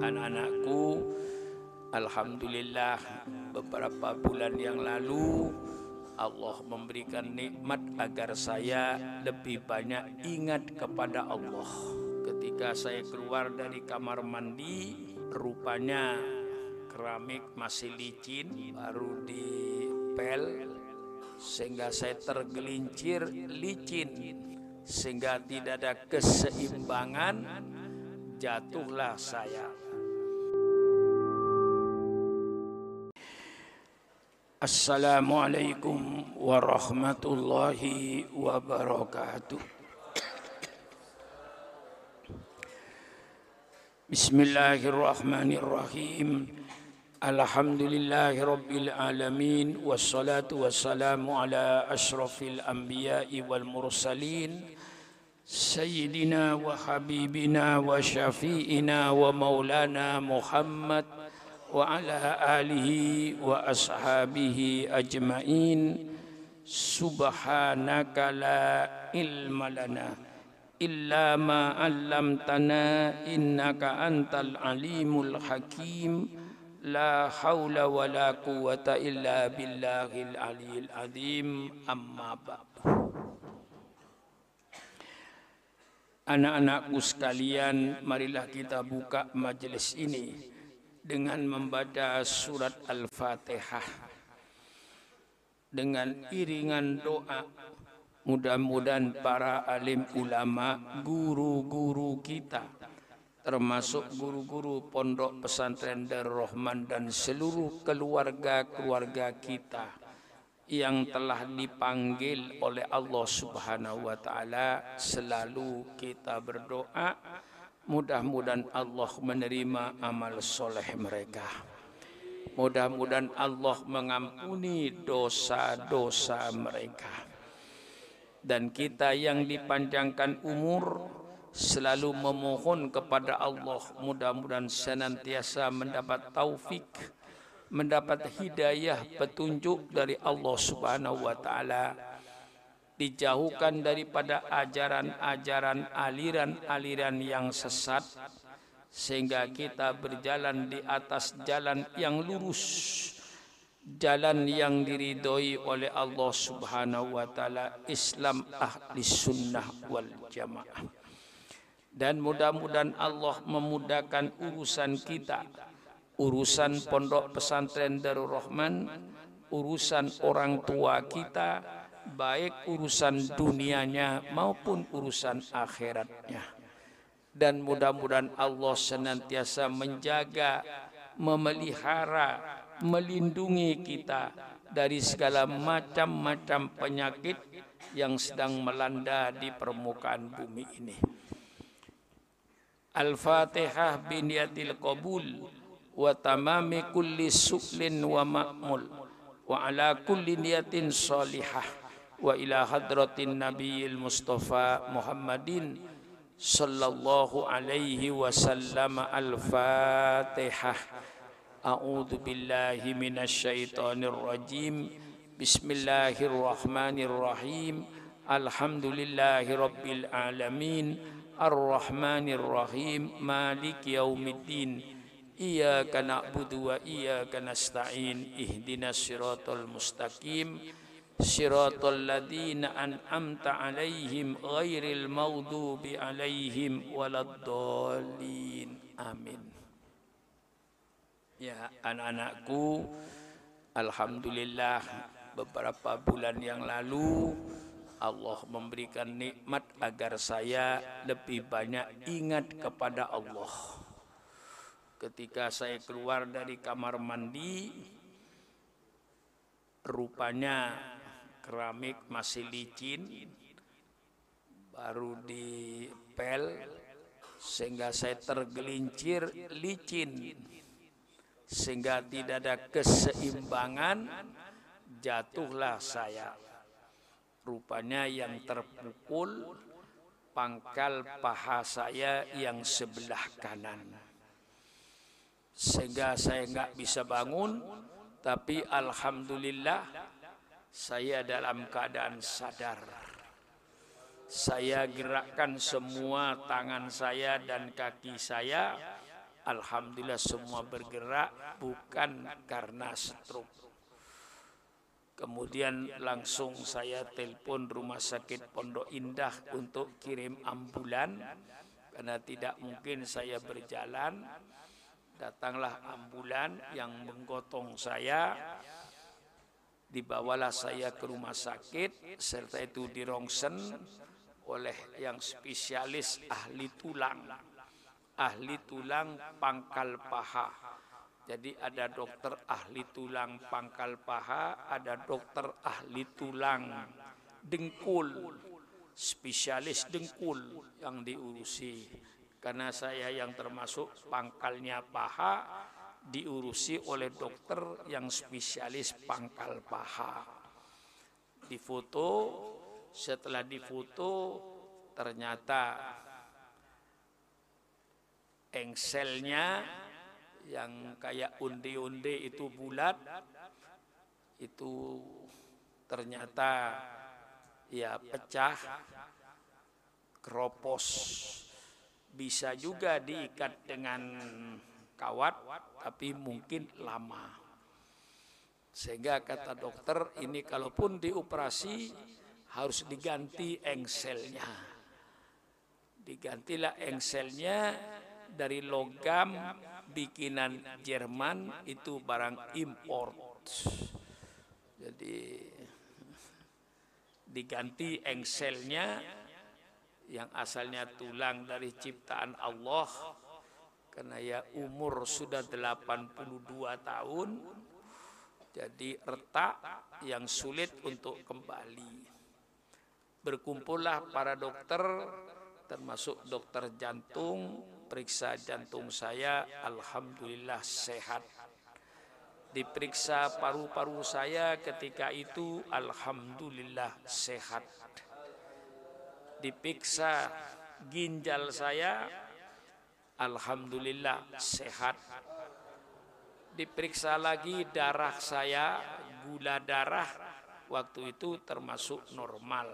anak-anakku Alhamdulillah beberapa bulan yang lalu Allah memberikan nikmat agar saya lebih banyak ingat kepada Allah. Ketika saya keluar dari kamar mandi rupanya keramik masih licin baru dipel sehingga saya tergelincir licin sehingga tidak ada keseimbangan jatuhlah saya السلام عليكم ورحمة الله وبركاته. بسم الله الرحمن الرحيم. الحمد لله رب العالمين والصلاة والسلام على أشرف الأنبياء والمرسلين. سيدنا وحبيبنا وشفيئنا ومولانا محمد وعلى آله وأصحابه أجمعين سبحانك لا علم لنا إلا ما علمتنا إنك أنت العليم الحكيم لا حول ولا قوة إلا بالله العلي العظيم أما بعد Anak-anakku sekalian, marilah kita buka majelis ini. Dengan membaca surat Al-Fatihah dengan iringan doa Mudah-mudahan para alim ulama, guru-guru kita, termasuk guru-guru pondok pesantren Darul Rahman dan seluruh keluarga-keluarga kita yang telah dipanggil oleh Allah Subhanahu wa taala selalu kita berdoa mudah-mudahan Allah menerima amal soleh mereka. Mudah-mudahan Allah mengampuni dosa-dosa mereka. Dan kita yang dipanjangkan umur selalu memohon kepada Allah. Mudah-mudahan senantiasa mendapat taufik mendapat hidayah petunjuk dari Allah Subhanahu wa taala dijauhkan daripada ajaran-ajaran aliran-aliran yang sesat sehingga kita berjalan di atas jalan yang lurus jalan yang diridhoi oleh Allah Subhanahu wa taala Islam ahli sunnah wal jamaah. Dan mudah-mudahan Allah memudahkan urusan kita urusan pondok pesantren Darul Rahman urusan orang tua kita baik urusan dunianya maupun urusan akhiratnya dan mudah-mudahan Allah senantiasa menjaga memelihara melindungi kita dari segala macam-macam penyakit yang sedang melanda di permukaan bumi ini. Al-Fatihah biniyatil qabul wa tamami kulli su'lin wa ma'mul wa ala kulli niyatin salihah wa ila hadratin nabiyil mustafa Muhammadin sallallahu alaihi wasallam al-Fatihah. أعوذ بالله من الشيطان الرجيم بسم الله الرحمن الرحيم الحمد لله رب العالمين الرحمن الرحيم مالك يوم الدين إياك نعبد وإياك نستعين اهدنا الصراط المستقيم Shiratal ladzina an'amta 'alaihim ghairil maghdubi 'alaihim waladdallin. Amin. Ya, anak-anakku, alhamdulillah beberapa bulan yang lalu Allah memberikan nikmat agar saya lebih banyak ingat kepada Allah. Ketika saya keluar dari kamar mandi, rupanya keramik masih licin, baru dipel, sehingga saya tergelincir licin. Sehingga tidak ada keseimbangan jatuhlah saya. Rupanya yang terpukul pangkal paha saya yang sebelah kanan. Sehingga saya nggak bisa bangun tapi alhamdulillah saya dalam keadaan sadar saya gerakkan semua tangan saya dan kaki saya Alhamdulillah semua bergerak bukan karena stroke. Kemudian langsung saya telepon rumah sakit Pondok Indah untuk kirim ambulan karena tidak mungkin saya berjalan. Datanglah ambulan yang menggotong saya. Dibawalah saya ke rumah sakit serta itu dirongsen oleh yang spesialis ahli tulang. Ahli tulang pangkal paha jadi ada dokter ahli tulang pangkal paha, ada dokter ahli tulang dengkul, spesialis dengkul yang diurusi. Karena saya yang termasuk pangkalnya paha diurusi oleh dokter yang spesialis pangkal paha. Difoto, setelah difoto ternyata engselnya yang kayak undi-undi itu bulat itu ternyata ya pecah keropos bisa juga diikat dengan kawat tapi mungkin lama sehingga kata dokter ini kalaupun dioperasi harus diganti engselnya digantilah engselnya dari logam bikinan Jerman itu barang import. Jadi diganti engselnya yang asalnya tulang dari ciptaan Allah karena ya umur sudah 82 tahun jadi retak yang sulit untuk kembali. Berkumpullah para dokter termasuk dokter jantung periksa jantung saya alhamdulillah sehat. Diperiksa paru-paru saya ketika itu alhamdulillah sehat. Diperiksa ginjal saya alhamdulillah sehat. Diperiksa lagi darah saya gula darah waktu itu termasuk normal.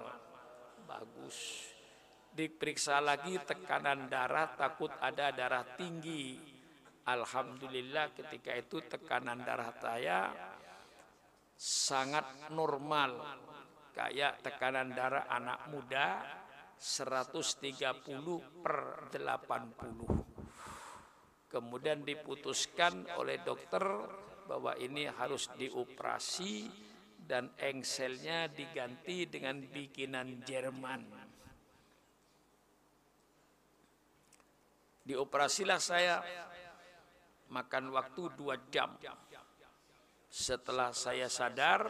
Bagus. Diperiksa lagi tekanan darah takut ada darah tinggi. Alhamdulillah ketika itu tekanan darah saya sangat normal. Kayak tekanan darah anak muda 130 per 80 kemudian diputuskan oleh dokter bahwa ini harus dioperasi dan engselnya diganti dengan bikinan Jerman Dioperasilah saya makan waktu dua jam. Setelah saya sadar,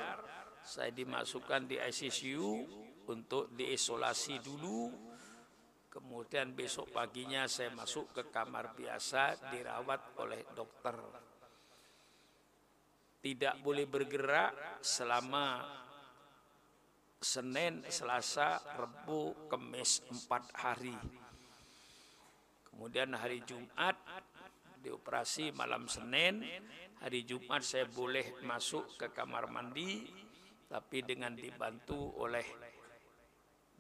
saya dimasukkan di ICU untuk diisolasi dulu. Kemudian besok paginya saya masuk ke kamar biasa dirawat oleh dokter. Tidak boleh bergerak selama Senin, Selasa, Rebu, Kemis empat hari Kemudian hari Jumat dioperasi malam Senin. Hari Jumat saya boleh masuk ke kamar mandi tapi dengan dibantu oleh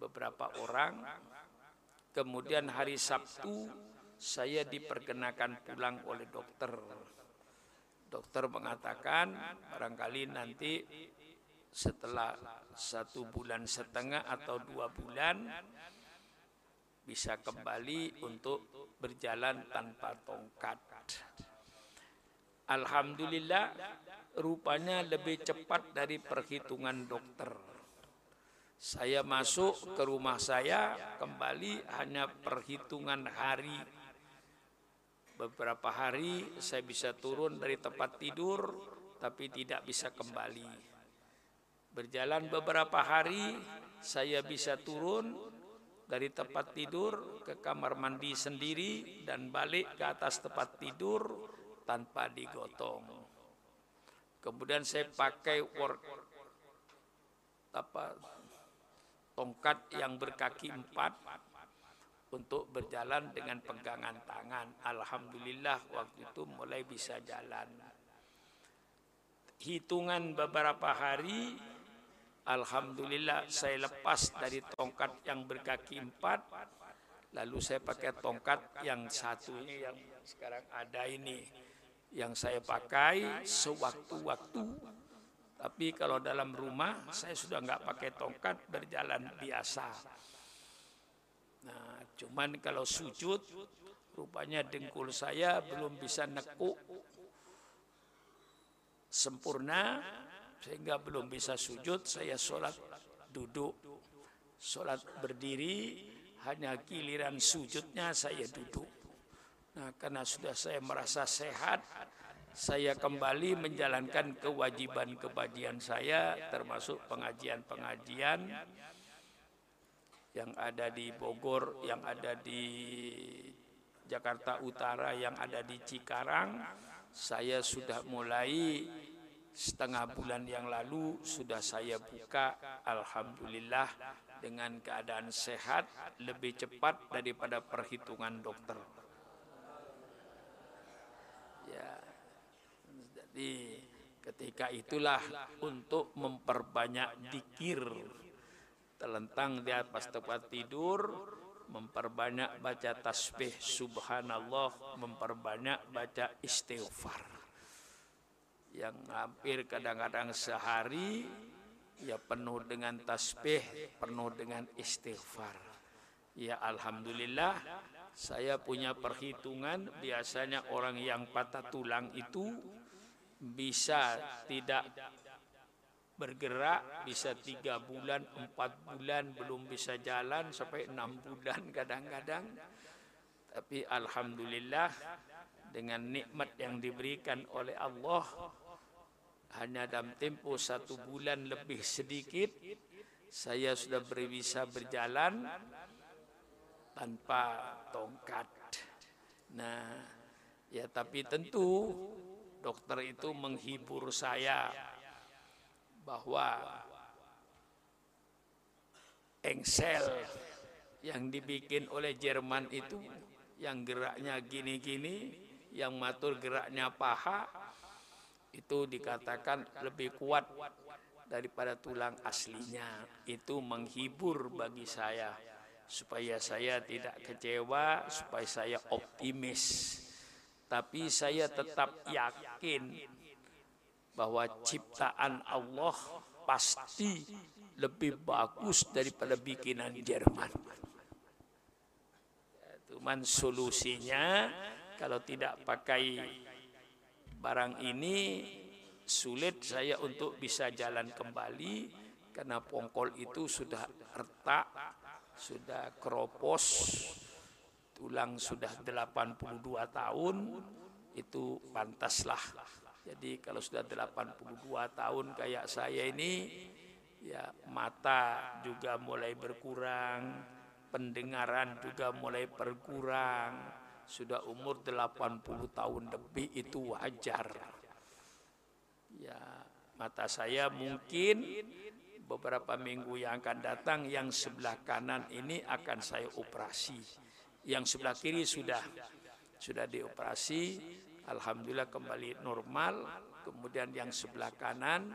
beberapa orang. Kemudian hari Sabtu saya diperkenakan pulang oleh dokter. Dokter mengatakan barangkali nanti setelah satu bulan setengah atau dua bulan bisa kembali untuk berjalan tanpa tongkat. Alhamdulillah rupanya lebih cepat dari perhitungan dokter. Saya masuk ke rumah saya kembali hanya perhitungan hari. Beberapa hari saya bisa turun dari tempat tidur tapi tidak bisa kembali. Berjalan beberapa hari saya bisa turun dari tempat tidur ke kamar mandi sendiri dan balik ke atas tempat tidur tanpa digotong. Kemudian saya pakai work apa tongkat yang berkaki empat untuk berjalan dengan pegangan tangan. Alhamdulillah waktu itu mulai bisa jalan. Hitungan beberapa hari Alhamdulillah saya lepas dari tongkat yang berkaki empat lalu saya pakai tongkat yang satu ini yang sekarang ada ini yang saya pakai sewaktu-waktu tapi kalau dalam rumah saya sudah nggak pakai tongkat berjalan biasa. Nah cuman kalau sujud rupanya dengkul saya belum bisa nekuk. Sempurna sehingga belum bisa sujud saya sholat duduk. Sholat berdiri hanya giliran sujudnya saya duduk. Nah karena sudah saya merasa sehat saya kembali menjalankan kewajiban-kewajiban saya termasuk pengajian-pengajian yang ada di Bogor, yang ada di Jakarta Utara, yang ada di Cikarang. Saya sudah mulai setengah bulan yang lalu sudah saya buka alhamdulillah dengan keadaan sehat lebih cepat daripada perhitungan dokter. Ya. Ketika itulah untuk memperbanyak dikir terlentang di atas tempat tidur memperbanyak baca tasbih subhanallah memperbanyak baca istighfar yang hampir kadang-kadang sehari ya penuh dengan tasbih, penuh dengan istighfar. Ya alhamdulillah saya punya perhitungan biasanya orang yang patah tulang itu bisa tidak bergerak bisa tiga bulan empat bulan belum bisa jalan sampai enam bulan kadang-kadang tapi alhamdulillah dengan nikmat yang diberikan oleh Allah hanya dalam tempo satu bulan lebih sedikit saya sudah bisa berjalan tanpa tongkat. Nah, ya tapi tentu dokter itu menghibur saya bahwa engsel yang dibikin oleh Jerman itu yang geraknya gini-gini, yang matur geraknya paha, itu dikatakan lebih kuat daripada tulang aslinya. Itu menghibur bagi saya supaya saya tidak kecewa, supaya saya optimis. Tapi saya tetap yakin bahwa ciptaan Allah pasti lebih bagus daripada bikinan Jerman. Cuman solusinya kalau tidak pakai barang ini sulit saya untuk bisa jalan kembali karena pongkol itu sudah retak, sudah keropos, tulang sudah 82 tahun, itu pantaslah. Jadi kalau sudah 82 tahun kayak saya ini, ya mata juga mulai berkurang, pendengaran juga mulai berkurang, sudah umur 80 tahun lebih itu wajar. Ya, mata saya mungkin beberapa minggu yang akan datang yang sebelah kanan ini akan saya operasi. Yang sebelah kiri sudah sudah dioperasi, alhamdulillah kembali normal. Kemudian yang sebelah kanan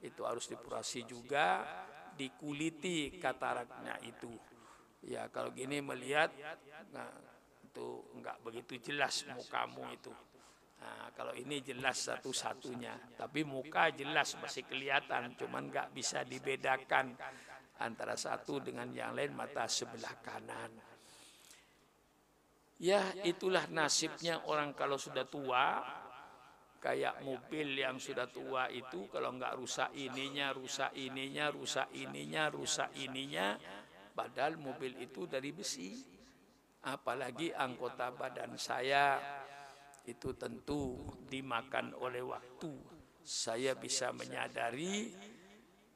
itu harus dioperasi juga, dikuliti kataraknya itu. Ya kalau gini melihat, nah, itu enggak begitu jelas mukamu itu. Nah, kalau ini jelas satu-satunya, tapi muka jelas masih kelihatan, cuman enggak bisa dibedakan antara satu dengan yang lain mata sebelah kanan. Ya, itulah nasibnya orang kalau sudah tua, kayak mobil yang sudah tua itu kalau enggak rusak ininya, rusak ininya, rusak ininya, rusak ininya, padahal mobil itu dari besi apalagi anggota badan saya itu tentu dimakan oleh waktu. Saya bisa menyadari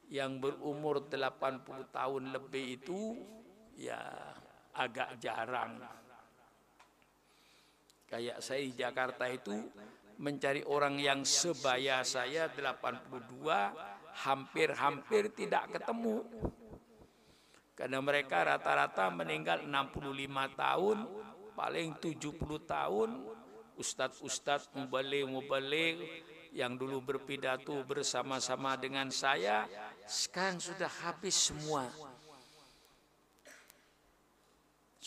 yang berumur 80 tahun lebih itu ya agak jarang. Kayak saya di Jakarta itu mencari orang yang sebaya saya 82 hampir-hampir tidak ketemu. Karena mereka rata-rata meninggal 65 tahun, paling 70 tahun. Ustadz-ustadz mubalik-mubalik yang dulu berpidato bersama-sama dengan saya, sekarang sudah habis semua.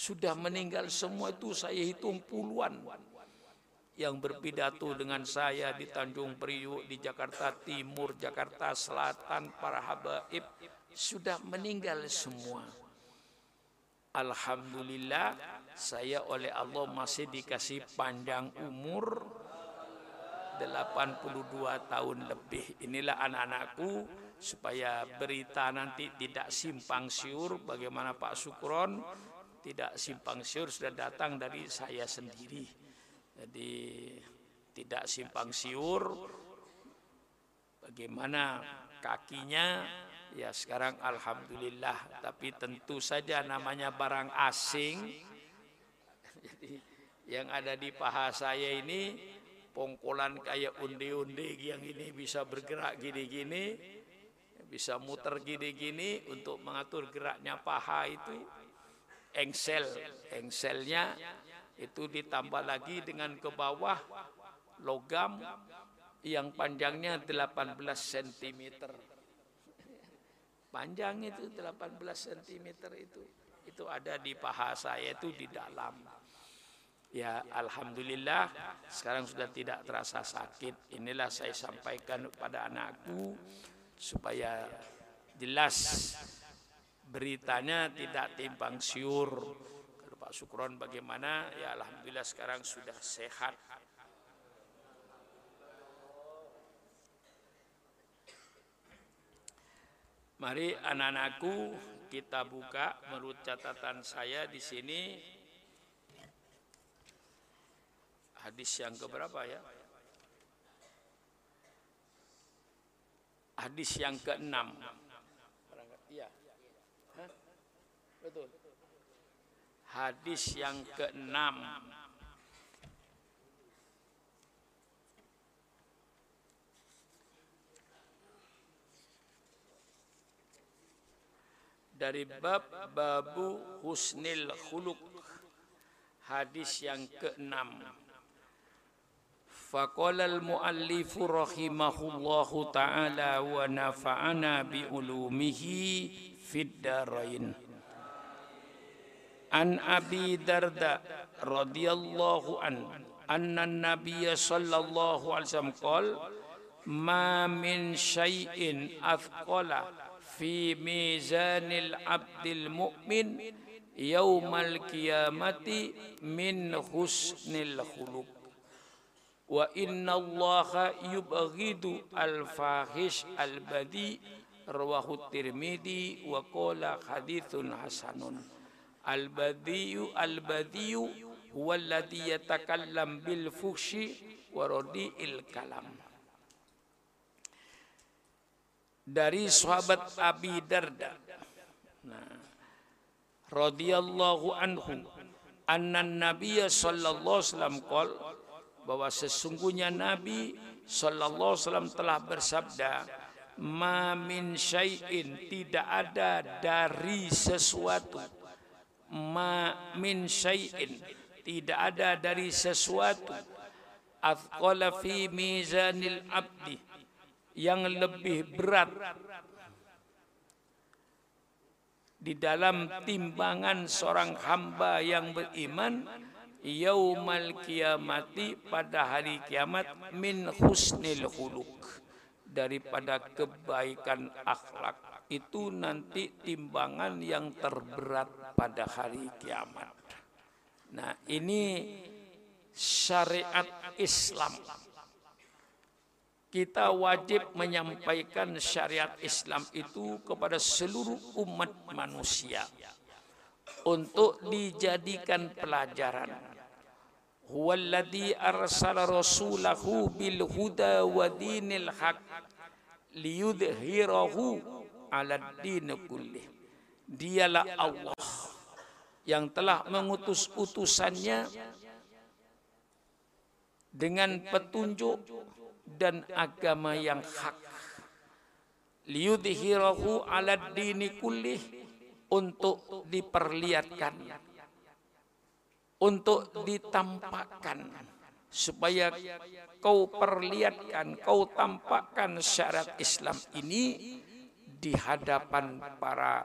Sudah meninggal semua itu saya hitung puluhan yang berpidato dengan saya di Tanjung Priuk, di Jakarta Timur, Jakarta Selatan, para habaib sudah meninggal semua. Alhamdulillah saya oleh Allah masih dikasih panjang umur 82 tahun lebih. Inilah anak-anakku supaya berita nanti tidak simpang siur bagaimana Pak Sukron tidak simpang siur sudah datang dari saya sendiri. Jadi tidak simpang siur. Bagaimana kakinya? Ya sekarang alhamdulillah. Tapi tentu saja namanya barang asing. Jadi yang ada di paha saya ini pongkolan kayak undi-undi yang ini bisa bergerak gini-gini bisa muter gini-gini untuk mengatur geraknya paha itu engsel. Engselnya itu ditambah lagi dengan ke bawah logam yang panjangnya 18 cm panjang itu 18 cm itu itu ada di paha saya itu di dalam. Ya alhamdulillah sekarang sudah tidak terasa sakit. Inilah saya sampaikan kepada anakku supaya jelas beritanya tidak timpang siur. Pak Sukron bagaimana? Ya Alhamdulillah sekarang sudah sehat. Mari anak-anakku kita buka menurut catatan saya di sini hadis yang keberapa ya? hadis yang keenam. Betul. Hadis yang keenam. dari bab babu husnil khuluq hadis yang keenam faqala al muallifu rahimahullahu taala wa nafa'ana bi ulumihi darain عن أبي درداء رضي الله عنه أن النبي صلى الله عليه وسلم قال ما من شيء أثقل في ميزان العبد المؤمن يوم القيامة من حسن الخلق. wa inna allaha yubghidu al fahish al badi rawahu tirmidzi wa qala hadithun hasanun al badiyu al badiyu huwa alladhi yatakallam bil fuhshi wa radi'il kalam. Dari sahabat Abi Darda. Nah anhu anna nabiyya sallallahu alaihi wasallam bahwa sesungguhnya Nabi sallallahu alaihi wasallam telah bersabda ma min syai'in tidak ada dari sesuatu ma min syai'in. Tidak ada dari sesuatu. Afqala fi mizanil abdi. Yang lebih berat. Di dalam timbangan seorang hamba yang beriman yaumal kiamati pada hari kiamat min husnil khuluq. Daripada kebaikan akhlak itu nanti timbangan yang terberat pada hari kiamat. Nah, ini syariat Islam. Kita wajib menyampaikan syariat Islam itu kepada seluruh umat manusia untuk dijadikan pelajaran huwallazi arsala rasulahu bil huda wa dinil haq liyudhhirahu ala din kullih dialah Allah yang telah mengutus utusannya dengan petunjuk dan agama yang hak. Liyudhhirahu ala dini untuk diperlihatkan untuk ditampakkan supaya kau perlihatkan, kau tampakkan syarat Islam ini di hadapan para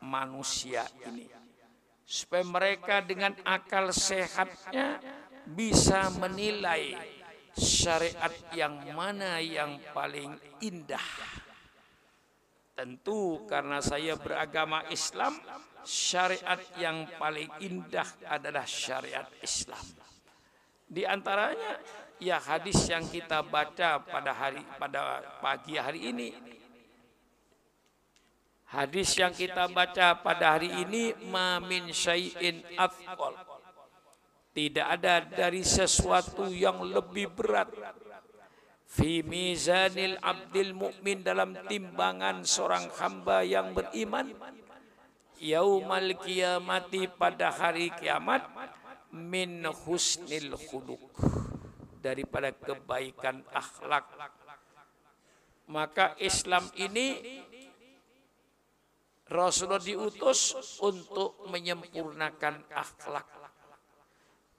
manusia ini. supaya mereka dengan akal sehatnya bisa menilai syariat yang mana yang paling indah. Tentu karena saya beragama Islam, syariat yang paling indah adalah syariat Islam. Di antaranya ya hadis yang kita baca pada hari pada pagi hari ini. Hadis yang kita baca pada hari ini ma min syai'in afqal. Tidak ada dari sesuatu yang lebih berat. fi mizanil abdil mukmin dalam timbangan seorang hamba yang beriman. yaumal kiamati pada hari kiamat min husnil khuluq daripada kebaikan akhlak. maka Islam ini Rasulullah diutus untuk menyempurnakan akhlak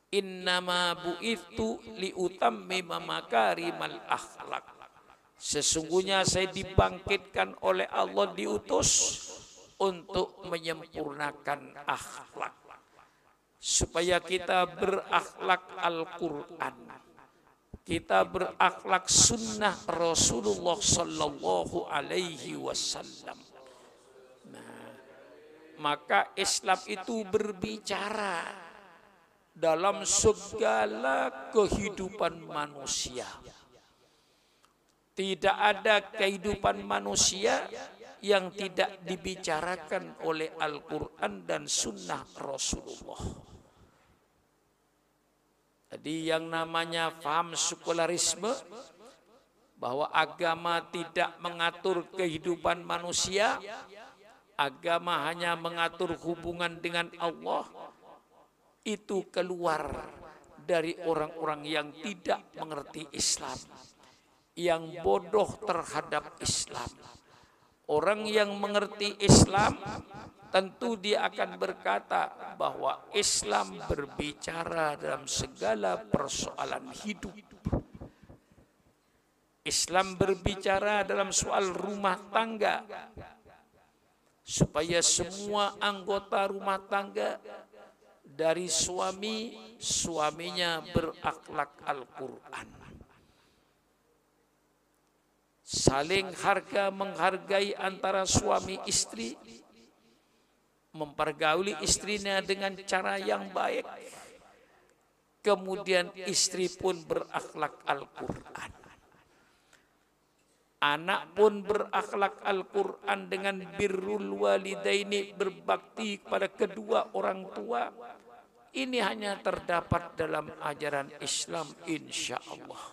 Innama bu'ithu liutammima makarimal akhlak. Sesungguhnya saya dibangkitkan oleh Allah diutus untuk menyempurnakan akhlak. Supaya kita berakhlak Al-Quran. Kita berakhlak sunnah Rasulullah Sallallahu Alaihi Wasallam. Maka Islam itu berbicara dalam segala kehidupan manusia. Tidak ada kehidupan manusia yang tidak dibicarakan oleh Al-Quran dan Sunnah Rasulullah. Jadi yang namanya faham sekularisme bahwa agama tidak mengatur kehidupan manusia, agama hanya mengatur hubungan dengan Allah, itu keluar dari orang-orang yang tidak mengerti Islam, yang bodoh terhadap Islam. Orang yang mengerti Islam tentu dia akan berkata bahwa Islam berbicara dalam segala persoalan hidup. Islam berbicara dalam soal rumah tangga supaya semua anggota rumah tangga dari suami suaminya berakhlak Al-Quran. Saling harga menghargai antara suami istri mempergauli istrinya dengan cara yang baik. Kemudian istri pun berakhlak Al-Quran Anak pun berakhlak Al-Quran dengan birrul walidaini berbakti kepada kedua orang tua ini hanya terdapat dalam ajaran Islam insya Allah.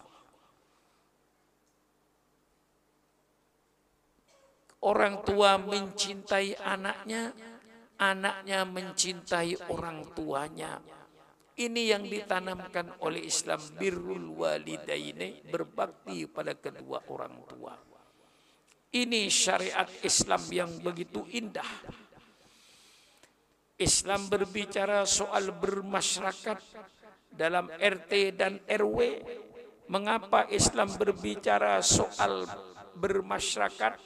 Orang tua mencintai anaknya, anaknya mencintai orang tuanya. Ini yang ditanamkan oleh Islam birrul walidaini berbakti pada kedua orang tua. Ini syariat Islam yang begitu indah Islam berbicara soal bermasyarakat dalam RT dan RW. Mengapa Islam berbicara soal bermasyarakat?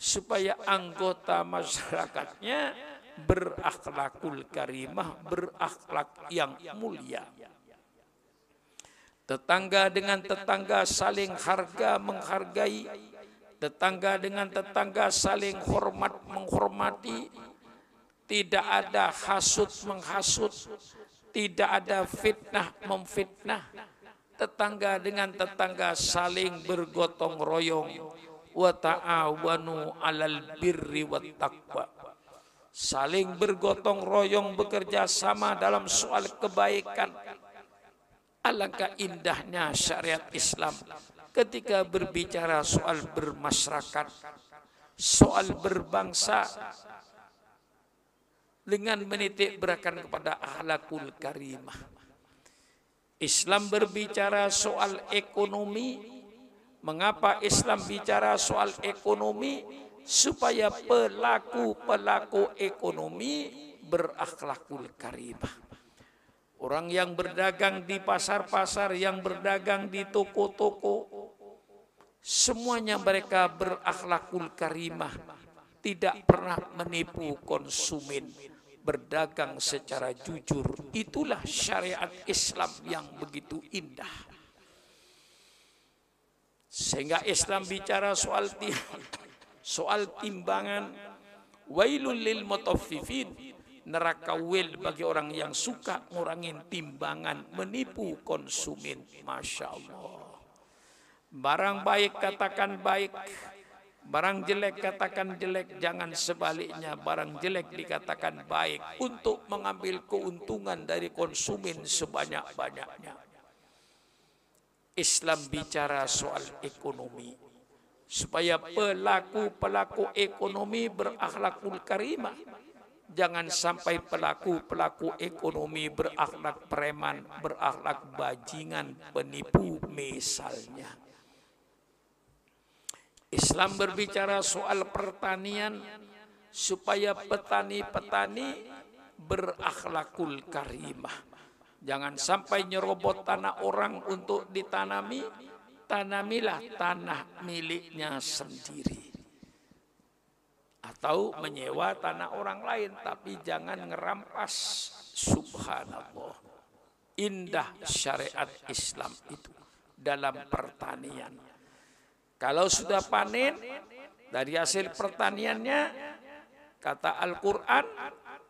Supaya anggota masyarakatnya berakhlakul karimah, berakhlak yang mulia. Tetangga dengan tetangga saling harga menghargai, tetangga dengan tetangga saling hormat menghormati, tidak ada hasut menghasut, tidak ada fitnah memfitnah. Tetangga dengan tetangga saling bergotong royong. Wa ta'awanu 'alal birri wat taqwa. Saling bergotong royong bekerja sama dalam soal kebaikan. Alangkah indahnya syariat Islam ketika berbicara soal bermasyarakat, soal berbangsa, dengan menitik beratkan kepada akhlakul karimah. Islam berbicara soal ekonomi. Mengapa Islam bicara soal ekonomi? Supaya pelaku-pelaku ekonomi berakhlakul karimah. Orang yang berdagang di pasar-pasar, yang berdagang di toko-toko, semuanya mereka berakhlakul karimah, tidak pernah menipu konsumen berdagang secara jujur. Itulah syariat Islam yang begitu indah. Sehingga Islam bicara soal soal timbangan. Wailul lil mutaffifin. Neraka wil bagi orang yang suka ngurangin timbangan menipu konsumen. Masya Allah. Barang baik katakan baik. Barang jelek katakan jelek, jangan sebaliknya barang jelek dikatakan baik. Untuk mengambil keuntungan dari konsumen sebanyak-banyaknya. Islam bicara soal ekonomi supaya pelaku-pelaku ekonomi berakhlakul karimah. Jangan sampai pelaku-pelaku ekonomi berakhlak preman, berakhlak bajingan, penipu misalnya. Islam berbicara soal pertanian supaya petani-petani berakhlakul karimah. Jangan sampai nyerobot tanah orang untuk ditanami, tanamilah tanah miliknya sendiri. Atau menyewa tanah orang lain, tapi jangan ngerampas subhanallah. Indah syariat Islam itu dalam pertanian kalau sudah panen dari hasil pertaniannya, kata Al-Quran,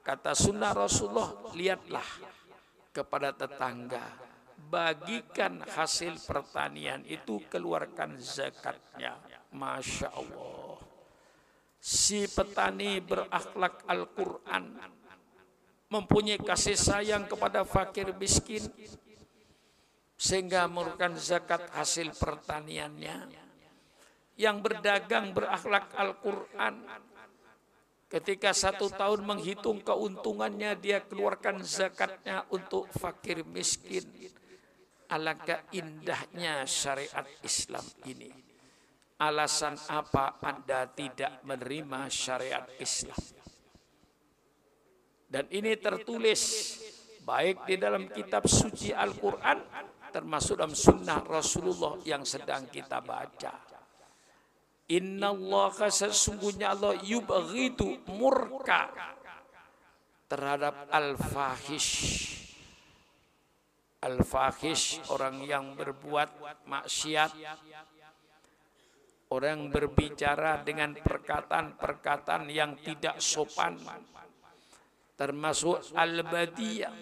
kata sunnah Rasulullah, lihatlah kepada tetangga. Bagikan hasil pertanian itu keluarkan zakatnya. Masya Allah. Si petani berakhlak Al-Quran. Mempunyai kasih sayang kepada fakir miskin. Sehingga merupakan zakat hasil pertaniannya yang berdagang berakhlak Al-Quran. Ketika satu tahun menghitung keuntungannya, dia keluarkan zakatnya untuk fakir miskin. Alangkah indahnya syariat Islam ini. Alasan apa Anda tidak menerima syariat Islam? Dan ini tertulis baik di dalam kitab suci Al-Quran termasuk dalam sunnah Rasulullah yang sedang kita baca. Inna Allah sesungguhnya Allah yubghidu murka terhadap al-fahish. Al-fahish orang yang berbuat maksiat. Orang berbicara dengan perkataan-perkataan yang tidak sopan. Termasuk al-badiyah.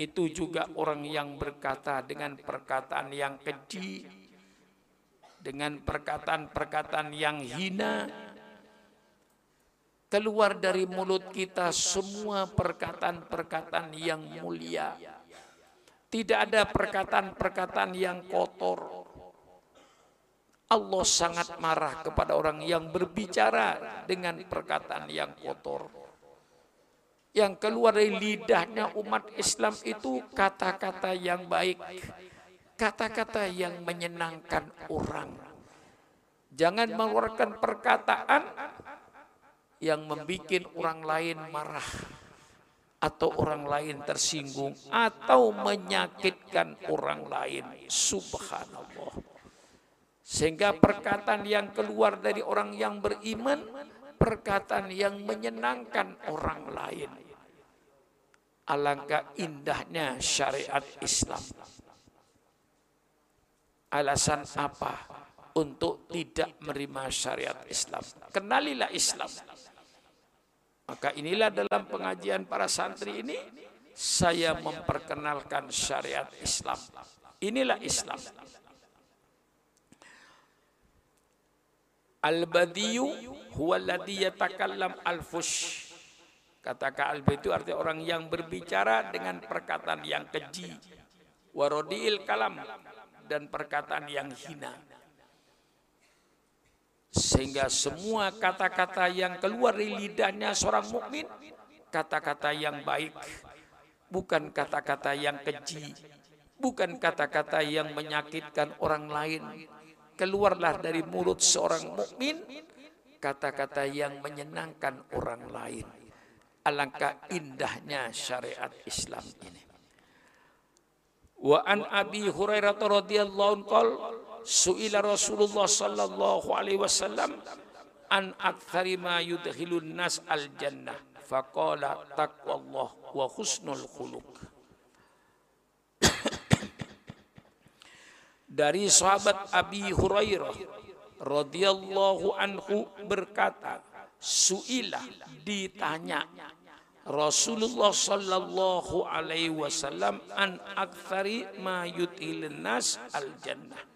Itu juga orang yang berkata dengan perkataan yang keji dengan perkataan-perkataan yang hina keluar dari mulut kita semua perkataan-perkataan yang mulia tidak ada perkataan-perkataan yang kotor. Allah sangat marah kepada orang yang berbicara dengan perkataan yang kotor. Yang keluar dari lidahnya umat Islam itu kata-kata yang baik kata-kata yang menyenangkan orang. Jangan mengeluarkan perkataan yang membuat orang lain marah atau orang lain tersinggung atau menyakitkan orang lain. Subhanallah. Sehingga perkataan yang keluar dari orang yang beriman, perkataan yang menyenangkan orang lain. Alangkah indahnya syariat Islam. Alasan apa untuk tidak menerima syariat Islam? Kenalilah Islam. Maka inilah dalam pengajian para santri ini saya memperkenalkan syariat Islam. Inilah Islam. Al-badiyu huwa alladhi yatakallam al-fush. Kata al-badiyu artinya orang yang berbicara dengan perkataan yang keji. Warodiil kalam dan perkataan yang hina. Sehingga semua kata-kata yang keluar dari lidahnya seorang mukmin kata-kata yang baik, bukan kata-kata yang keji, bukan kata-kata yang menyakitkan orang lain. Keluarlah dari mulut seorang mukmin kata-kata yang menyenangkan orang lain. Alangkah indahnya syariat Islam ini. Wa an Abi Hurairah radhiyallahu anhu suila Rasulullah sallallahu alaihi wasallam an aktsari ma yudkhilun nas al jannah faqala taqwallah wa husnul khuluq. Dari sahabat Abi Hurairah radhiyallahu anhu berkata suilah ditanya Rasulullah sallallahu alaihi wasallam an aktsari ma yutilin nas al jannah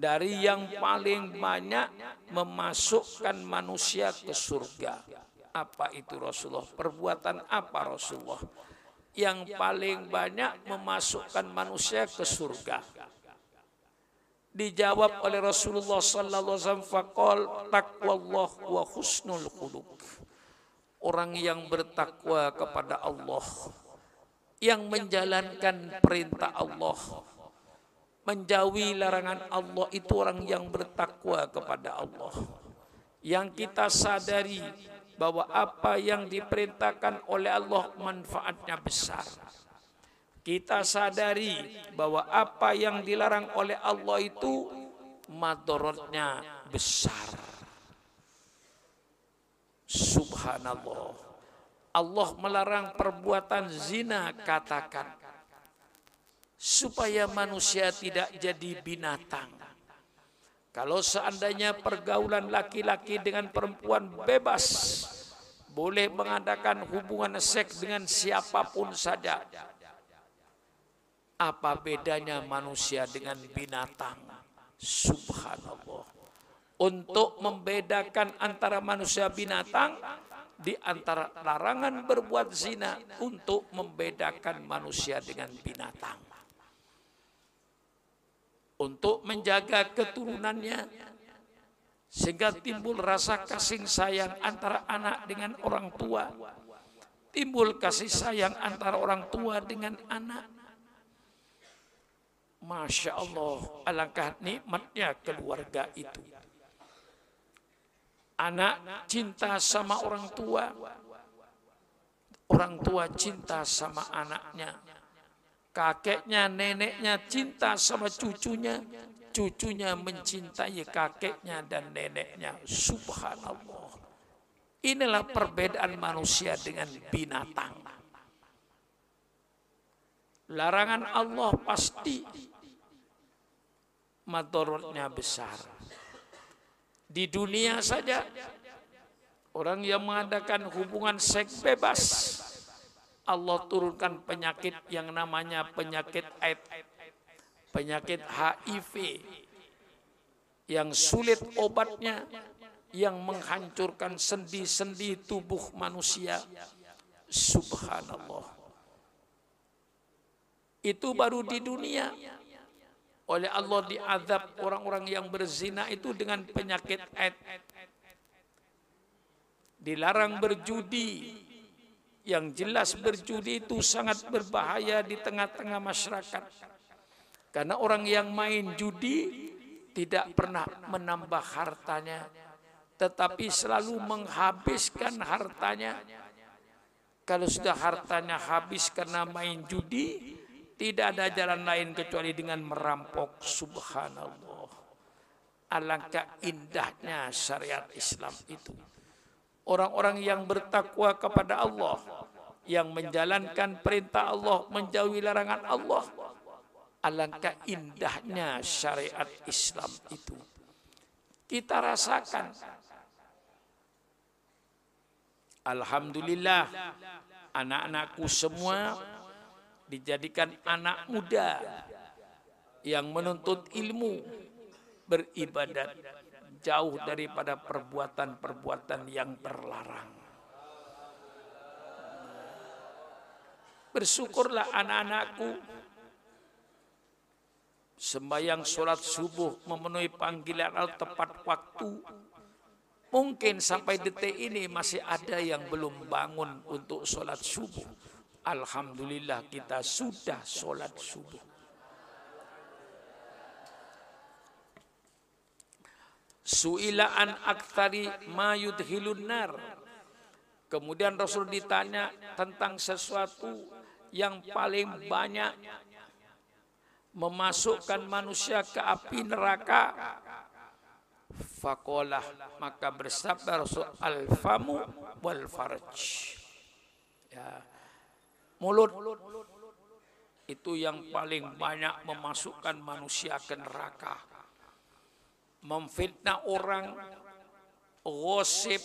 dari yang paling banyak memasukkan manusia ke surga. Apa itu Rasulullah? Perbuatan apa Rasulullah? Yang paling banyak memasukkan manusia ke surga. Dijawab oleh Rasulullah sallallahu alaihi wasallam faqal wa husnul khuluq orang yang bertakwa kepada Allah yang menjalankan perintah Allah menjauhi larangan Allah itu orang yang bertakwa kepada Allah yang kita sadari bahwa apa yang diperintahkan oleh Allah manfaatnya besar kita sadari bahwa apa yang dilarang oleh Allah itu madorotnya besar. Subhanallah. Allah melarang perbuatan zina katakan supaya manusia tidak jadi binatang. Kalau seandainya pergaulan laki-laki dengan perempuan bebas, boleh mengadakan hubungan seks dengan siapa pun saja, apa bedanya manusia dengan binatang? Subhanallah. Untuk membedakan antara manusia binatang di antara larangan berbuat zina untuk membedakan manusia dengan binatang. Untuk menjaga keturunannya sehingga timbul rasa kasih sayang antara anak dengan orang tua. Timbul kasih sayang antara orang tua dengan anak Masya Allah, alangkah nikmatnya keluarga itu. Anak cinta sama orang tua, orang tua cinta sama anaknya, kakeknya, neneknya cinta sama cucunya, cucunya mencintai kakeknya dan neneknya. Subhanallah. Inilah perbedaan manusia dengan binatang. Larangan Allah pasti madorotnya besar. Di dunia saja orang yang mengadakan hubungan seks bebas Allah turunkan penyakit yang namanya penyakit AIDS, penyakit HIV yang sulit obatnya, yang menghancurkan sendi-sendi tubuh manusia. Subhanallah. Itu baru di dunia oleh Allah diazab orang-orang yang berzina itu dengan penyakit AIDS. Dilarang berjudi. Yang jelas berjudi itu sangat berbahaya di tengah-tengah masyarakat. Karena orang yang main judi tidak pernah menambah hartanya. Tetapi selalu menghabiskan hartanya. Kalau sudah hartanya habis karena main judi, tidak ada jalan lain kecuali dengan merampok subhanallah. Alangkah indahnya syariat Islam itu. Orang-orang yang bertakwa kepada Allah, yang menjalankan perintah Allah, menjauhi larangan Allah. Alangkah indahnya syariat Islam itu. Kita rasakan. Alhamdulillah anak-anakku semua dijadikan anak muda yang menuntut ilmu beribadat jauh daripada perbuatan-perbuatan yang terlarang. Bersyukurlah anak-anakku sembahyang sholat subuh memenuhi panggilan Allah tepat waktu. Mungkin sampai detik ini masih ada yang belum bangun untuk sholat subuh. Alhamdulillah kita sudah sholat subuh. Su'ilaan aktari ma yudhilun nar. Kemudian Rasul ditanya tentang sesuatu yang paling banyak memasukkan manusia ke api neraka. Fakolah maka bersabda Rasul al-famu wal farj Ya. Mulut itu yang paling banyak memasukkan manusia ke neraka. Memfitnah orang, gosip,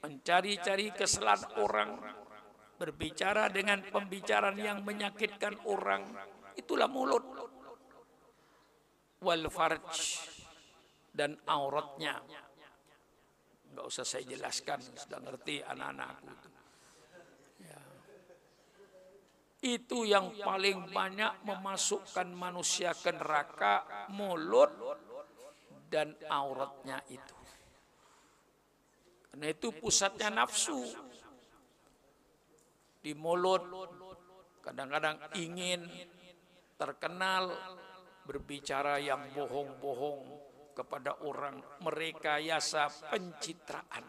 mencari-cari kesalahan orang, berbicara dengan pembicaraan yang menyakitkan orang, itulah mulut. Wal farj dan auratnya. Enggak usah saya jelaskan, sudah ngerti anak-anakku itu. itu yang paling banyak memasukkan manusia ke neraka mulut dan auratnya itu. Karena itu pusatnya nafsu di mulut kadang-kadang ingin terkenal berbicara yang bohong-bohong kepada orang mereka yasa pencitraan.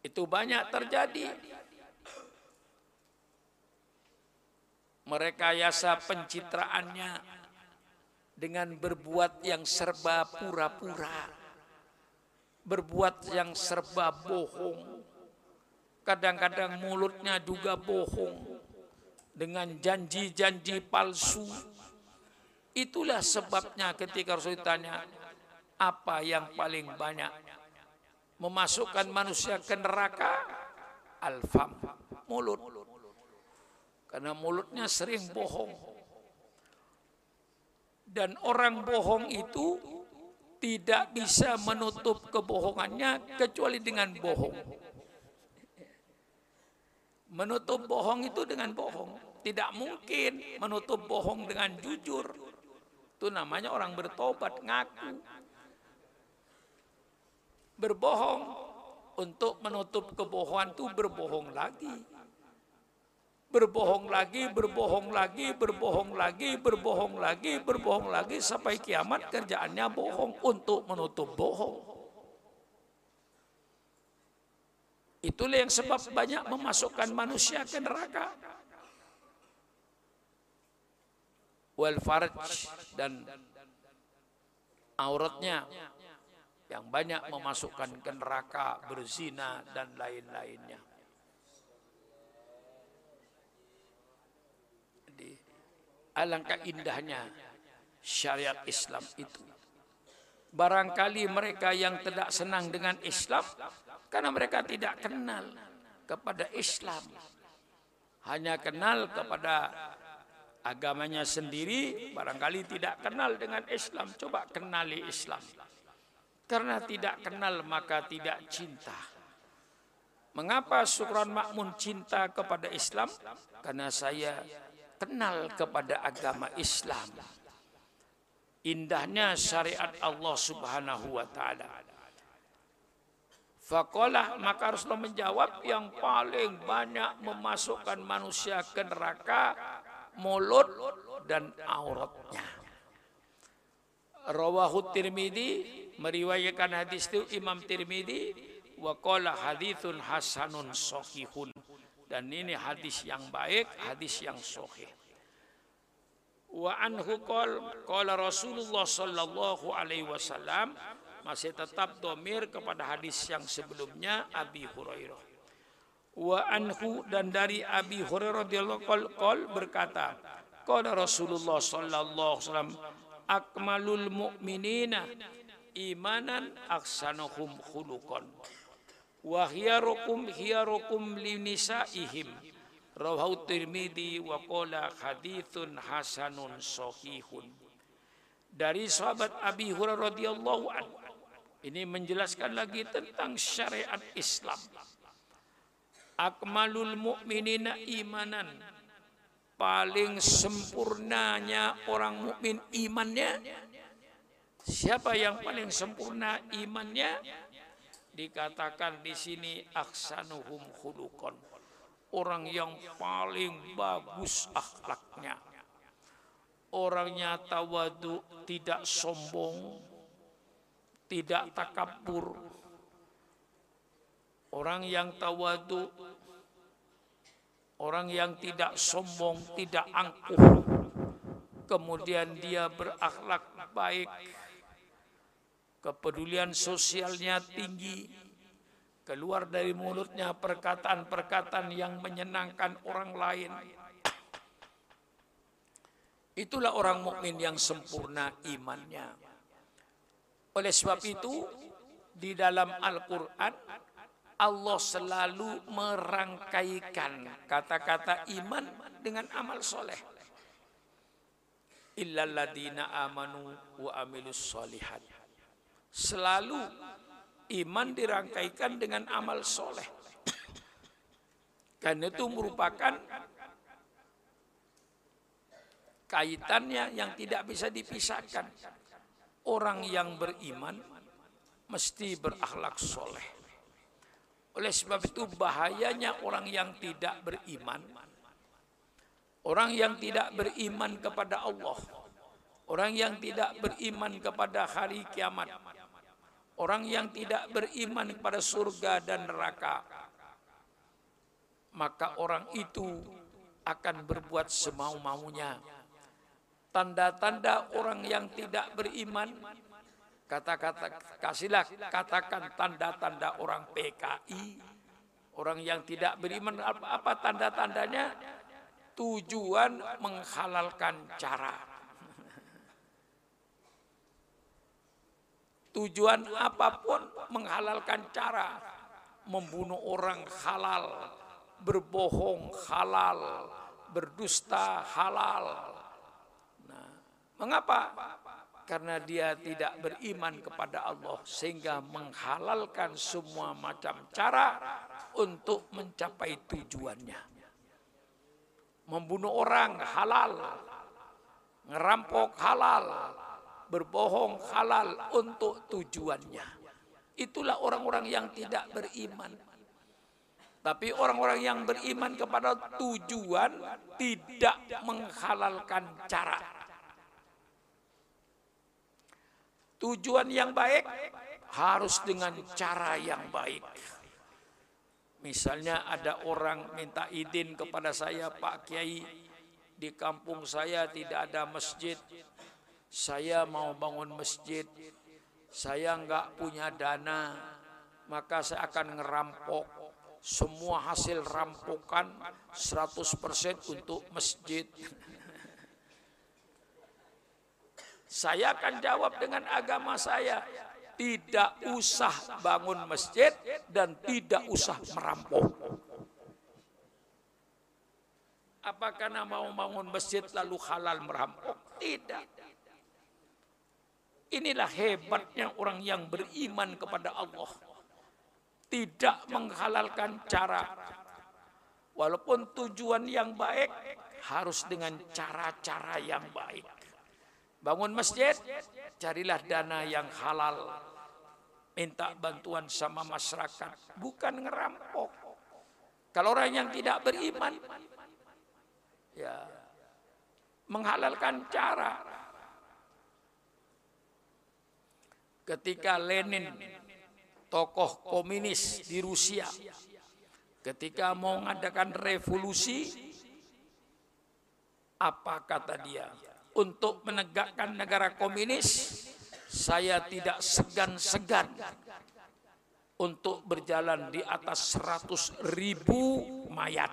Itu banyak terjadi merekayasa pencitraannya dengan berbuat yang serba pura-pura, berbuat yang serba bohong. Kadang-kadang mulutnya juga bohong dengan janji-janji palsu. Itulah sebabnya ketika Rasul ditanya, apa yang paling banyak memasukkan manusia ke neraka? Alfam, mulut karena mulutnya sering bohong. Dan orang bohong itu tidak bisa menutup kebohongannya kecuali dengan bohong. Menutup bohong itu dengan bohong. Tidak mungkin menutup bohong dengan jujur. Itu namanya orang bertobat, ngaku. Berbohong untuk menutup kebohongan itu berbohong lagi berbohong lagi, berbohong lagi, berbohong lagi, berbohong lagi, berbohong lagi sampai kiamat kerjaannya bohong untuk menutup bohong. Itulah yang sebab banyak memasukkan manusia ke neraka. Wal farj dan auratnya yang banyak memasukkan ke neraka, berzina dan lain-lainnya. Alangkah indahnya syariat Islam itu. Barangkali mereka yang tidak senang dengan Islam karena mereka tidak kenal kepada Islam. Hanya kenal kepada agamanya sendiri, barangkali tidak kenal dengan Islam. Coba kenali Islam. Karena tidak kenal maka tidak cinta. Mengapa Sukran Makmun cinta kepada Islam? Karena saya kenal kepada agama Islam. Indahnya syariat Allah Subhanahu wa taala. Fakolah maka Rasulullah menjawab yang paling banyak memasukkan manusia ke neraka mulut dan auratnya. Rawahu Tirmidzi meriwayatkan hadis itu Imam Tirmidzi wa qala hasanun sahihun dan ini hadis yang baik, hadis yang sahih. Wa anhu qol qala Rasulullah sallallahu alaihi wasallam masih tetap domir kepada hadis yang sebelumnya Abi Hurairah. Wa anhu dan dari Abi Hurairah radhiyallahu qol berkata, qala Rasulullah sallallahu alaihi wasallam akmalul mu'minina imanan aksanuhum khuluqan wa hiyarukum hiyarukum linisaihim rawahu tirmidzi wa qala hadithun hasanun sahihun. Dari sahabat Abi Hurairah radhiyallahu anhu ini menjelaskan lagi tentang syariat Islam. Akmalul mu'minina imanan. Paling sempurnanya orang mukmin imannya siapa yang paling sempurna imannya dikatakan di sini aksanuhum khuluqan. Orang yang paling bagus akhlaknya. Orangnya tawadu tidak sombong tidak takabur orang yang tawadu orang yang tidak sombong tidak angkuh. Kemudian dia berakhlak baik kepedulian sosialnya tinggi, keluar dari mulutnya perkataan-perkataan yang menyenangkan orang lain. Itulah orang mukmin yang sempurna imannya. Oleh sebab itu, di dalam Al-Quran, Allah selalu merangkaikan kata-kata iman dengan amal soleh. Illalladina amanu wa amilus solihat. Selalu iman dirangkaikan dengan amal soleh. Karena itu merupakan kaitannya yang tidak bisa dipisahkan. Orang yang beriman mesti berakhlak soleh. Oleh sebab itu bahayanya orang yang tidak beriman. Orang yang tidak beriman kepada Allah. Orang yang tidak beriman kepada hari kiamat. Orang yang tidak beriman kepada surga dan neraka. Maka orang itu akan berbuat semau-maunya. Tanda-tanda orang yang tidak beriman Kata-kata kasihlah katakan tanda-tanda orang PKI, orang yang tidak beriman apa, apa tanda-tandanya? Tujuan menghalalkan cara. Tujuan apa pun menghalalkan cara. Membunuh orang halal, berbohong halal, berdusta halal. Nah, mengapa? karena dia tidak beriman kepada Allah sehingga menghalalkan semua macam cara untuk mencapai tujuannya. Membunuh orang halal, ngerampok halal, berbohong halal untuk tujuannya. Itulah orang-orang yang tidak beriman. Tapi orang-orang yang beriman kepada tujuan tidak menghalalkan cara Tujuan yang baik harus dengan cara yang baik. Misalnya ada orang minta izin kepada saya, Pak Kiai, di kampung saya tidak ada masjid. Saya mau bangun masjid. Saya enggak punya dana, maka saya akan ngerampok semua hasil rampokan 100% untuk masjid. Saya akan jawab dengan agama saya. Tidak usah bangun masjid dan tidak usah merampok. Apakah karena mau bangun masjid lalu halal merampok? Tidak. Inilah hebatnya orang yang beriman kepada Allah. Tidak menghalalkan cara. Walaupun tujuan yang baik harus dengan cara-cara yang baik. Bangun masjid, carilah dana yang halal. Minta bantuan sama masyarakat, bukan ngerampok. Kalau orang yang tidak beriman, ya menghalalkan cara. Ketika Lenin, tokoh komunis di Rusia, ketika mau mengadakan revolusi, apa kata dia? untuk menegakkan negara komunis, saya tidak segan-segan untuk berjalan di atas 100 ribu mayat.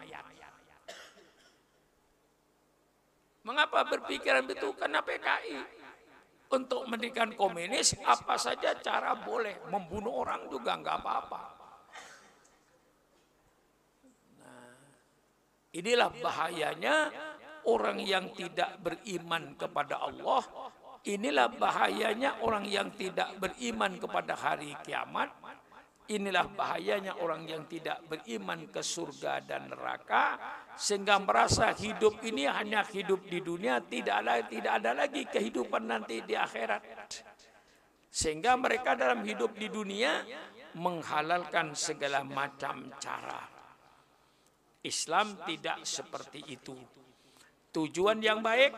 Mengapa berpikiran begitu? Karena PKI untuk mendirikan komunis apa saja cara boleh membunuh orang juga nggak apa-apa. Nah, inilah bahayanya orang yang tidak beriman kepada Allah, inilah bahayanya orang yang tidak beriman kepada hari kiamat. Inilah bahayanya orang yang tidak beriman ke surga dan neraka sehingga merasa hidup ini hanya hidup di dunia tidak ada tidak ada lagi kehidupan nanti di akhirat. Sehingga mereka dalam hidup di dunia menghalalkan segala macam cara. Islam tidak seperti itu tujuan yang baik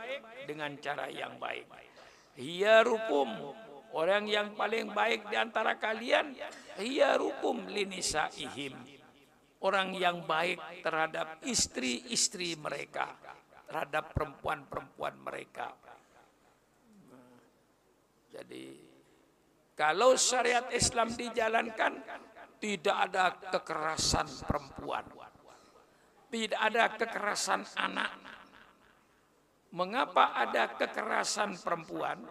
dengan cara yang baik. Hiya rukum orang yang paling baik di antara kalian hiya rukum linisaihim orang yang baik terhadap istri-istri mereka terhadap perempuan-perempuan mereka. Jadi kalau syariat Islam dijalankan tidak ada kekerasan perempuan. Tidak ada kekerasan anak. Mengapa ada kekerasan perempuan?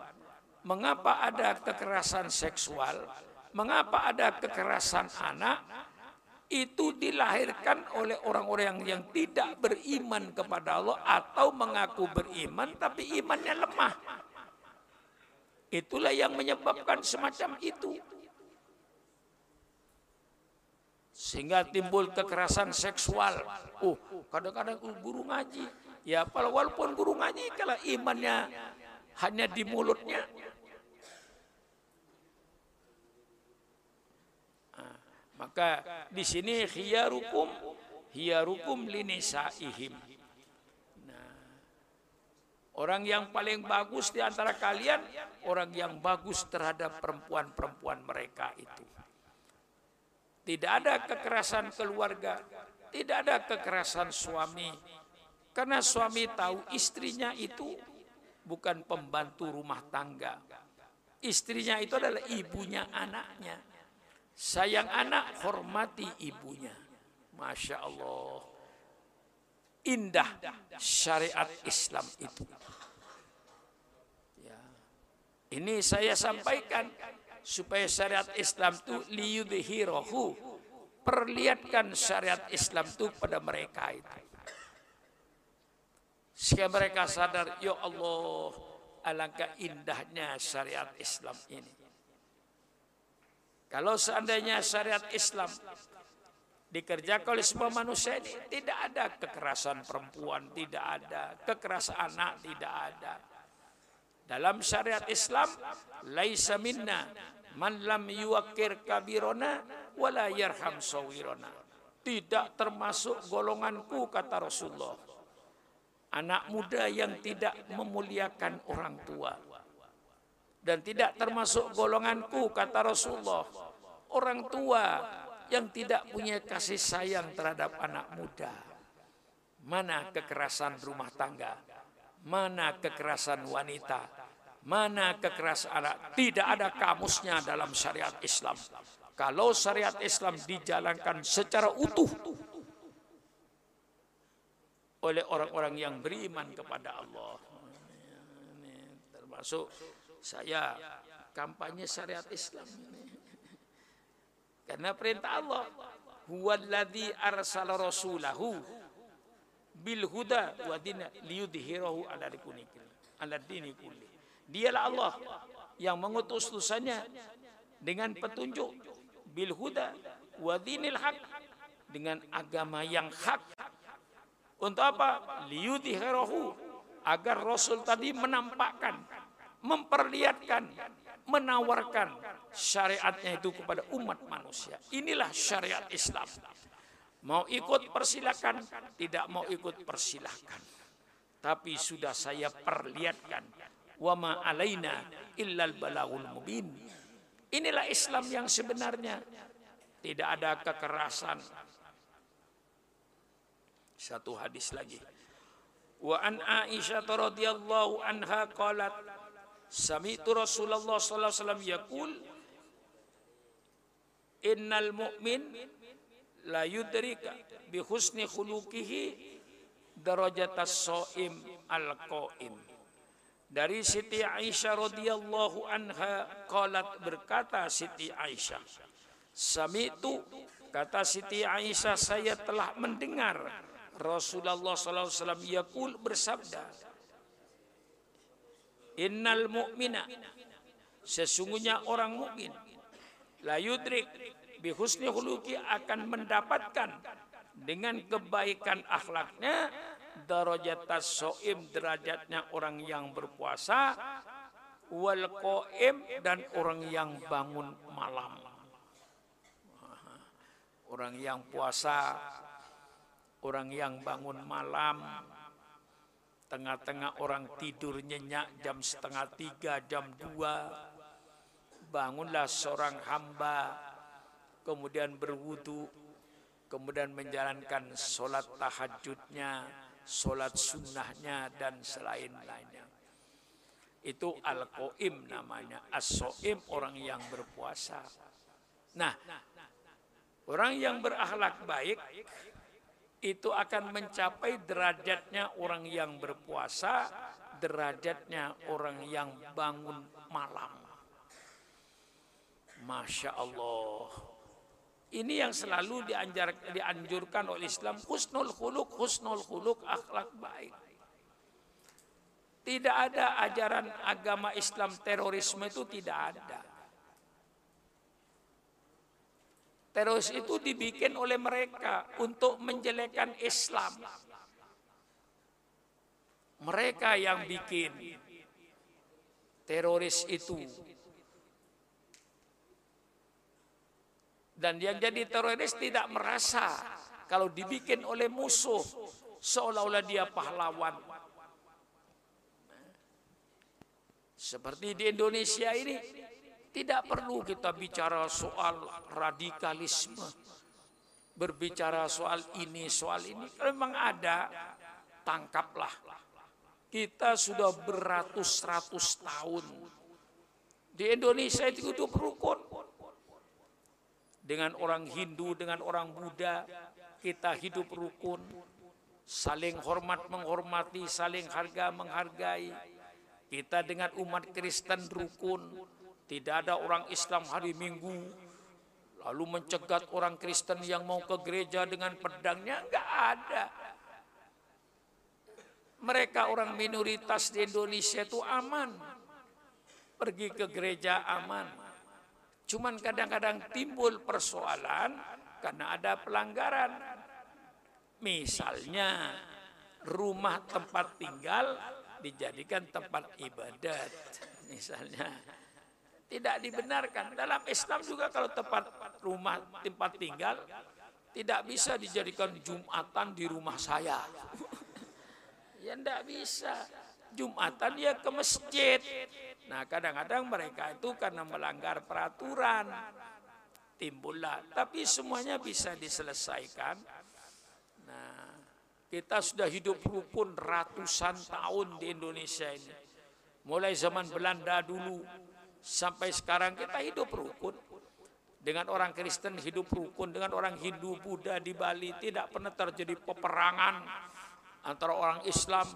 Mengapa ada kekerasan seksual? Mengapa ada kekerasan anak? Itu dilahirkan oleh orang-orang yang tidak beriman kepada Allah atau mengaku beriman tapi imannya lemah. Itulah yang menyebabkan semacam itu. Sehingga timbul kekerasan seksual. Oh, kadang-kadang guru ngaji. Ya, walaupun guru ngaji kalau imannya hanya di mulutnya. Maka di sini khiyarukum khiyarukum linisaihim. Nah, orang yang paling bagus di antara kalian orang yang bagus terhadap perempuan-perempuan mereka itu. Tidak ada kekerasan keluarga, tidak ada kekerasan suami. Karena suami tahu istrinya itu bukan pembantu rumah tangga. Istrinya itu adalah ibunya anaknya. Sayang anak, hormati ibunya. Masya Allah. Indah syariat Islam itu. Ya. Ini saya sampaikan supaya syariat Islam itu liyudhirahu perlihatkan syariat Islam itu pada mereka itu sehingga mereka sadar ya Allah alangkah indahnya syariat Islam ini kalau seandainya syariat Islam dikerjakan oleh semua manusia ini tidak ada kekerasan perempuan tidak ada kekerasan anak tidak ada dalam syariat Islam laisa minna Man lam yuwakir kabirona wala yarham sawirona. Tidak termasuk golonganku kata Rasulullah. Anak muda yang tidak memuliakan orang tua. Dan tidak termasuk golonganku kata Rasulullah. Orang tua yang tidak punya kasih sayang terhadap anak muda. Mana kekerasan rumah tangga? Mana kekerasan wanita? Mana kekerasan anak? Tidak ada kamusnya dalam syariat Islam. Kalau syariat Islam dijalankan secara utuh oleh orang-orang yang beriman kepada Allah. Termasuk saya kampanye syariat Islam ini. Karena perintah Allah, huwallazi arsala rasulahu bil huda wa dina liyudhhirahu ala dini kulli. Dialah Allah yang mengutus utusannya dengan petunjuk bil huda wa dinil haq dengan agama yang hak. Untuk apa? Liyudhirahu agar Rasul tadi menampakkan, memperlihatkan, menawarkan syariatnya itu kepada umat manusia. Inilah syariat Islam. Mau ikut persilakan, tidak mau ikut persilakan. Tapi sudah saya perlihatkan wa ma alaina illal balagul mubin. Inilah Islam yang sebenarnya. Tidak ada kekerasan. Satu hadis lagi. Wa an Aisyah radhiyallahu anha qalat Sami'tu Rasulullah sallallahu alaihi wasallam yaqul Innal mu'min la yudrika bi husni khuluqihi darajatas shaim al-qaim. Dari Siti Aisyah radhiyallahu anha qalat berkata Siti Aisyah Samitu kata Siti Aisyah saya telah mendengar Rasulullah sallallahu alaihi wasallam yaqul bersabda Innal mu'mina. Sesungguhnya orang mukmin. La yudrik bi husni khuluqi akan mendapatkan dengan kebaikan akhlaknya darajatas soim derajatnya orang yang berpuasa wal qaim dan orang yang bangun malam. Orang yang puasa orang yang bangun malam tengah-tengah orang tidur nyenyak jam setengah tiga jam dua bangunlah seorang hamba kemudian berwudu kemudian menjalankan sholat tahajudnya sholat sunnahnya dan selain lainnya. Itu al-qaim namanya. As-so'im orang yang berpuasa. Nah, Orang yang berakhlak baik itu akan mencapai derajatnya orang yang berpuasa, derajatnya orang yang bangun malam. Masya Allah. Ini yang selalu dianjar, dianjurkan oleh Islam husnul khuluk, husnul khuluk, akhlak baik. Tidak ada ajaran agama Islam terorisme itu tidak ada. Teroris itu dibikin oleh mereka untuk menjelekkan Islam. Mereka yang bikin teroris itu. Dan yang jadi teroris tidak merasa kalau dibikin oleh musuh seolah-olah dia pahlawan. Seperti di Indonesia ini tidak perlu kita bicara soal radikalisme. Berbicara soal ini, soal ini. Kalau memang ada, tangkaplah. Kita sudah beratus-ratus tahun. Di Indonesia itu hidup rukun. Dengan orang Hindu, dengan orang Buddha, kita hidup rukun. Saling hormat menghormati, saling harga menghargai kita dengan umat Kristen rukun. Tidak ada orang Islam hari Minggu lalu mencegat orang Kristen yang mau ke gereja dengan pedangnya. Enggak ada. Mereka orang minoritas di Indonesia itu aman. Pergi ke gereja aman. Cuman kadang-kadang timbul persoalan karena ada pelanggaran. Misalnya rumah tempat tinggal dijadikan tempat ibadat misalnya tidak dibenarkan. Dalam Islam juga kalau tempat rumah tempat tinggal tidak bisa dijadikan jumatan di rumah saya. Ya tidak bisa. Jumatan ya ke masjid. Nah kadang-kadang mereka itu karena melanggar peraturan timbullah. Tapi semuanya bisa diselesaikan. Kita sudah hidup rukun ratusan tahun di Indonesia ini. Mulai zaman Belanda dulu sampai sekarang kita hidup rukun. Dengan orang Kristen hidup rukun, dengan orang Hindu, Buddha di Bali tidak pernah terjadi peperangan antara orang Islam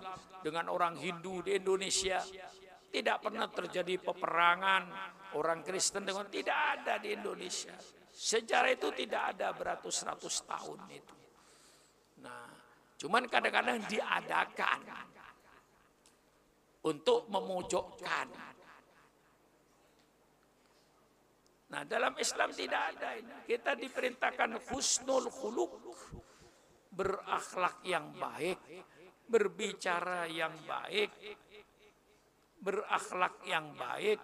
dengan orang Hindu di Indonesia. Tidak pernah terjadi peperangan orang Kristen dengan tidak ada di Indonesia. Sejarah itu tidak ada beratus-ratus tahun itu. Nah, Cuman kadang-kadang diadakan untuk memojokkan. Nah dalam Islam tidak ada ini. Kita diperintahkan husnul khuluk. Berakhlak yang baik. Berbicara yang baik. Berakhlak yang baik.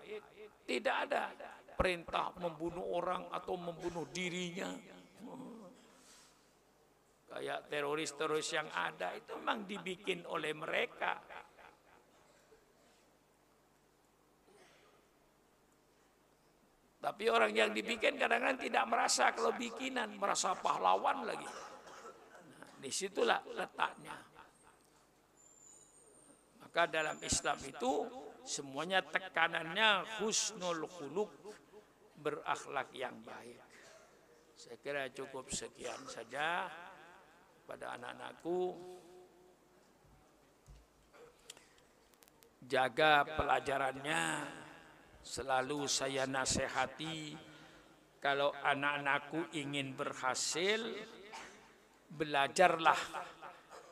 Tidak ada perintah membunuh orang atau membunuh dirinya kayak teroris-teroris yang ada itu memang dibikin oleh mereka. Tapi orang yang dibikin kadang-kadang tidak merasa kalau bikinan, merasa pahlawan lagi. Nah, di situlah letaknya. Maka dalam Islam itu semuanya tekanannya husnul khuluk, berakhlak yang baik. Saya kira cukup sekian saja pada anak-anakku jaga pelajarannya selalu saya nasihati kalau anak-anakku ingin berhasil belajarlah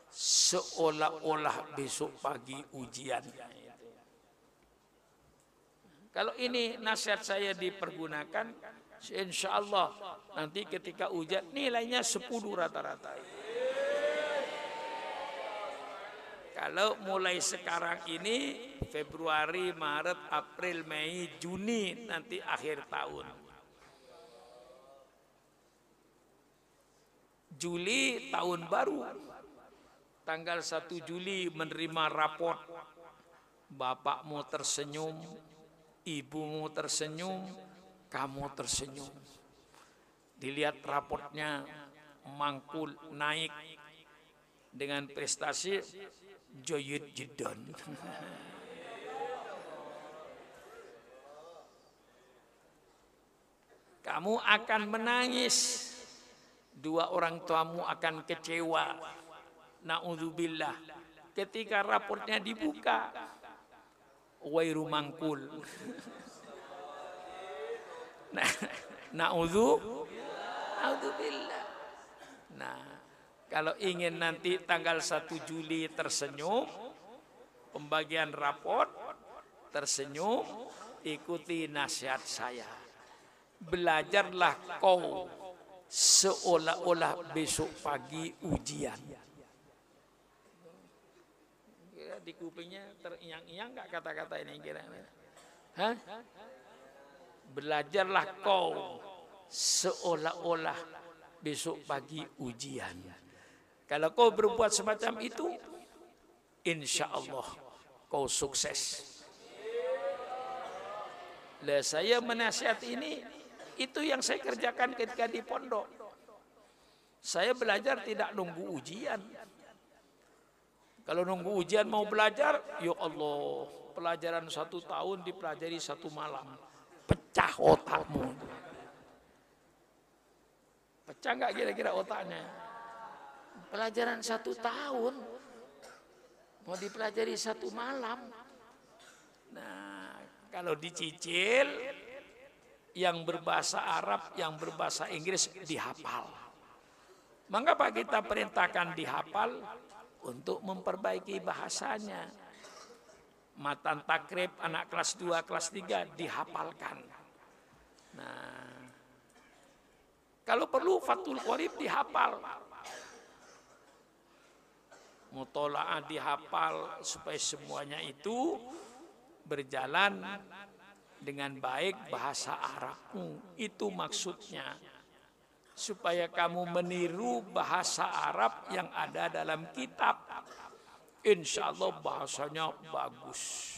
seolah-olah besok pagi ujian. Kalau ini nasihat saya dipergunakan insya Allah nanti ketika ujian nilainya 10 rata-rata Kalau mulai sekarang ini Februari, Maret, April, Mei, Juni nanti akhir tahun. Juli tahun baru. Tanggal 1 Juli menerima raport. Bapakmu tersenyum, ibumu tersenyum, kamu tersenyum. Dilihat raportnya mangkul naik dengan prestasi Joyid Jidon. Kamu akan menangis dua orang tuamu akan kecewa. Naudzubillah. Ketika raportnya dibuka, wairu mangkul. nah, naudzu naudzubillah. Nah, kalau ingin nanti tanggal 1 Juli tersenyum, pembagian raport tersenyum, ikuti nasihat saya. Belajarlah kau seolah-olah besok pagi ujian. Kira di kupingnya teriang-iang nggak kata-kata ini kira-kira? Hah? Belajarlah kau seolah-olah besok pagi ujian. Kalau kau berbuat semacam itu, insya Allah kau sukses. Lah saya menasihat ini itu yang saya kerjakan ketika di pondok. Saya belajar tidak nunggu ujian. Kalau nunggu ujian mau belajar, ya Allah, pelajaran satu tahun dipelajari satu malam. Pecah otakmu. Pecah nggak kira-kira otaknya? Pelajaran satu tahun mau dipelajari satu malam. Nah, kalau dicicil yang berbahasa Arab, yang berbahasa Inggris dihafal. Mengapa kita perintahkan dihafal untuk memperbaiki bahasanya? Matan takrib anak kelas 2, kelas 3 dihafalkan. Nah, kalau perlu Fatul Qorib dihafal. Mutola'ah dihafal supaya semuanya itu berjalan dengan baik bahasa Arabmu. Itu maksudnya. Supaya kamu meniru bahasa Arab yang ada dalam kitab. Insya Allah bahasanya bagus.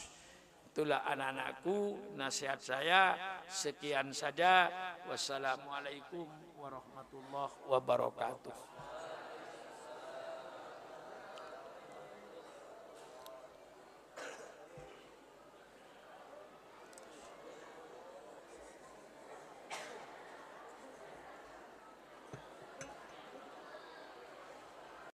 Itulah anak-anakku nasihat saya. Sekian saja. Wassalamualaikum warahmatullahi wabarakatuh.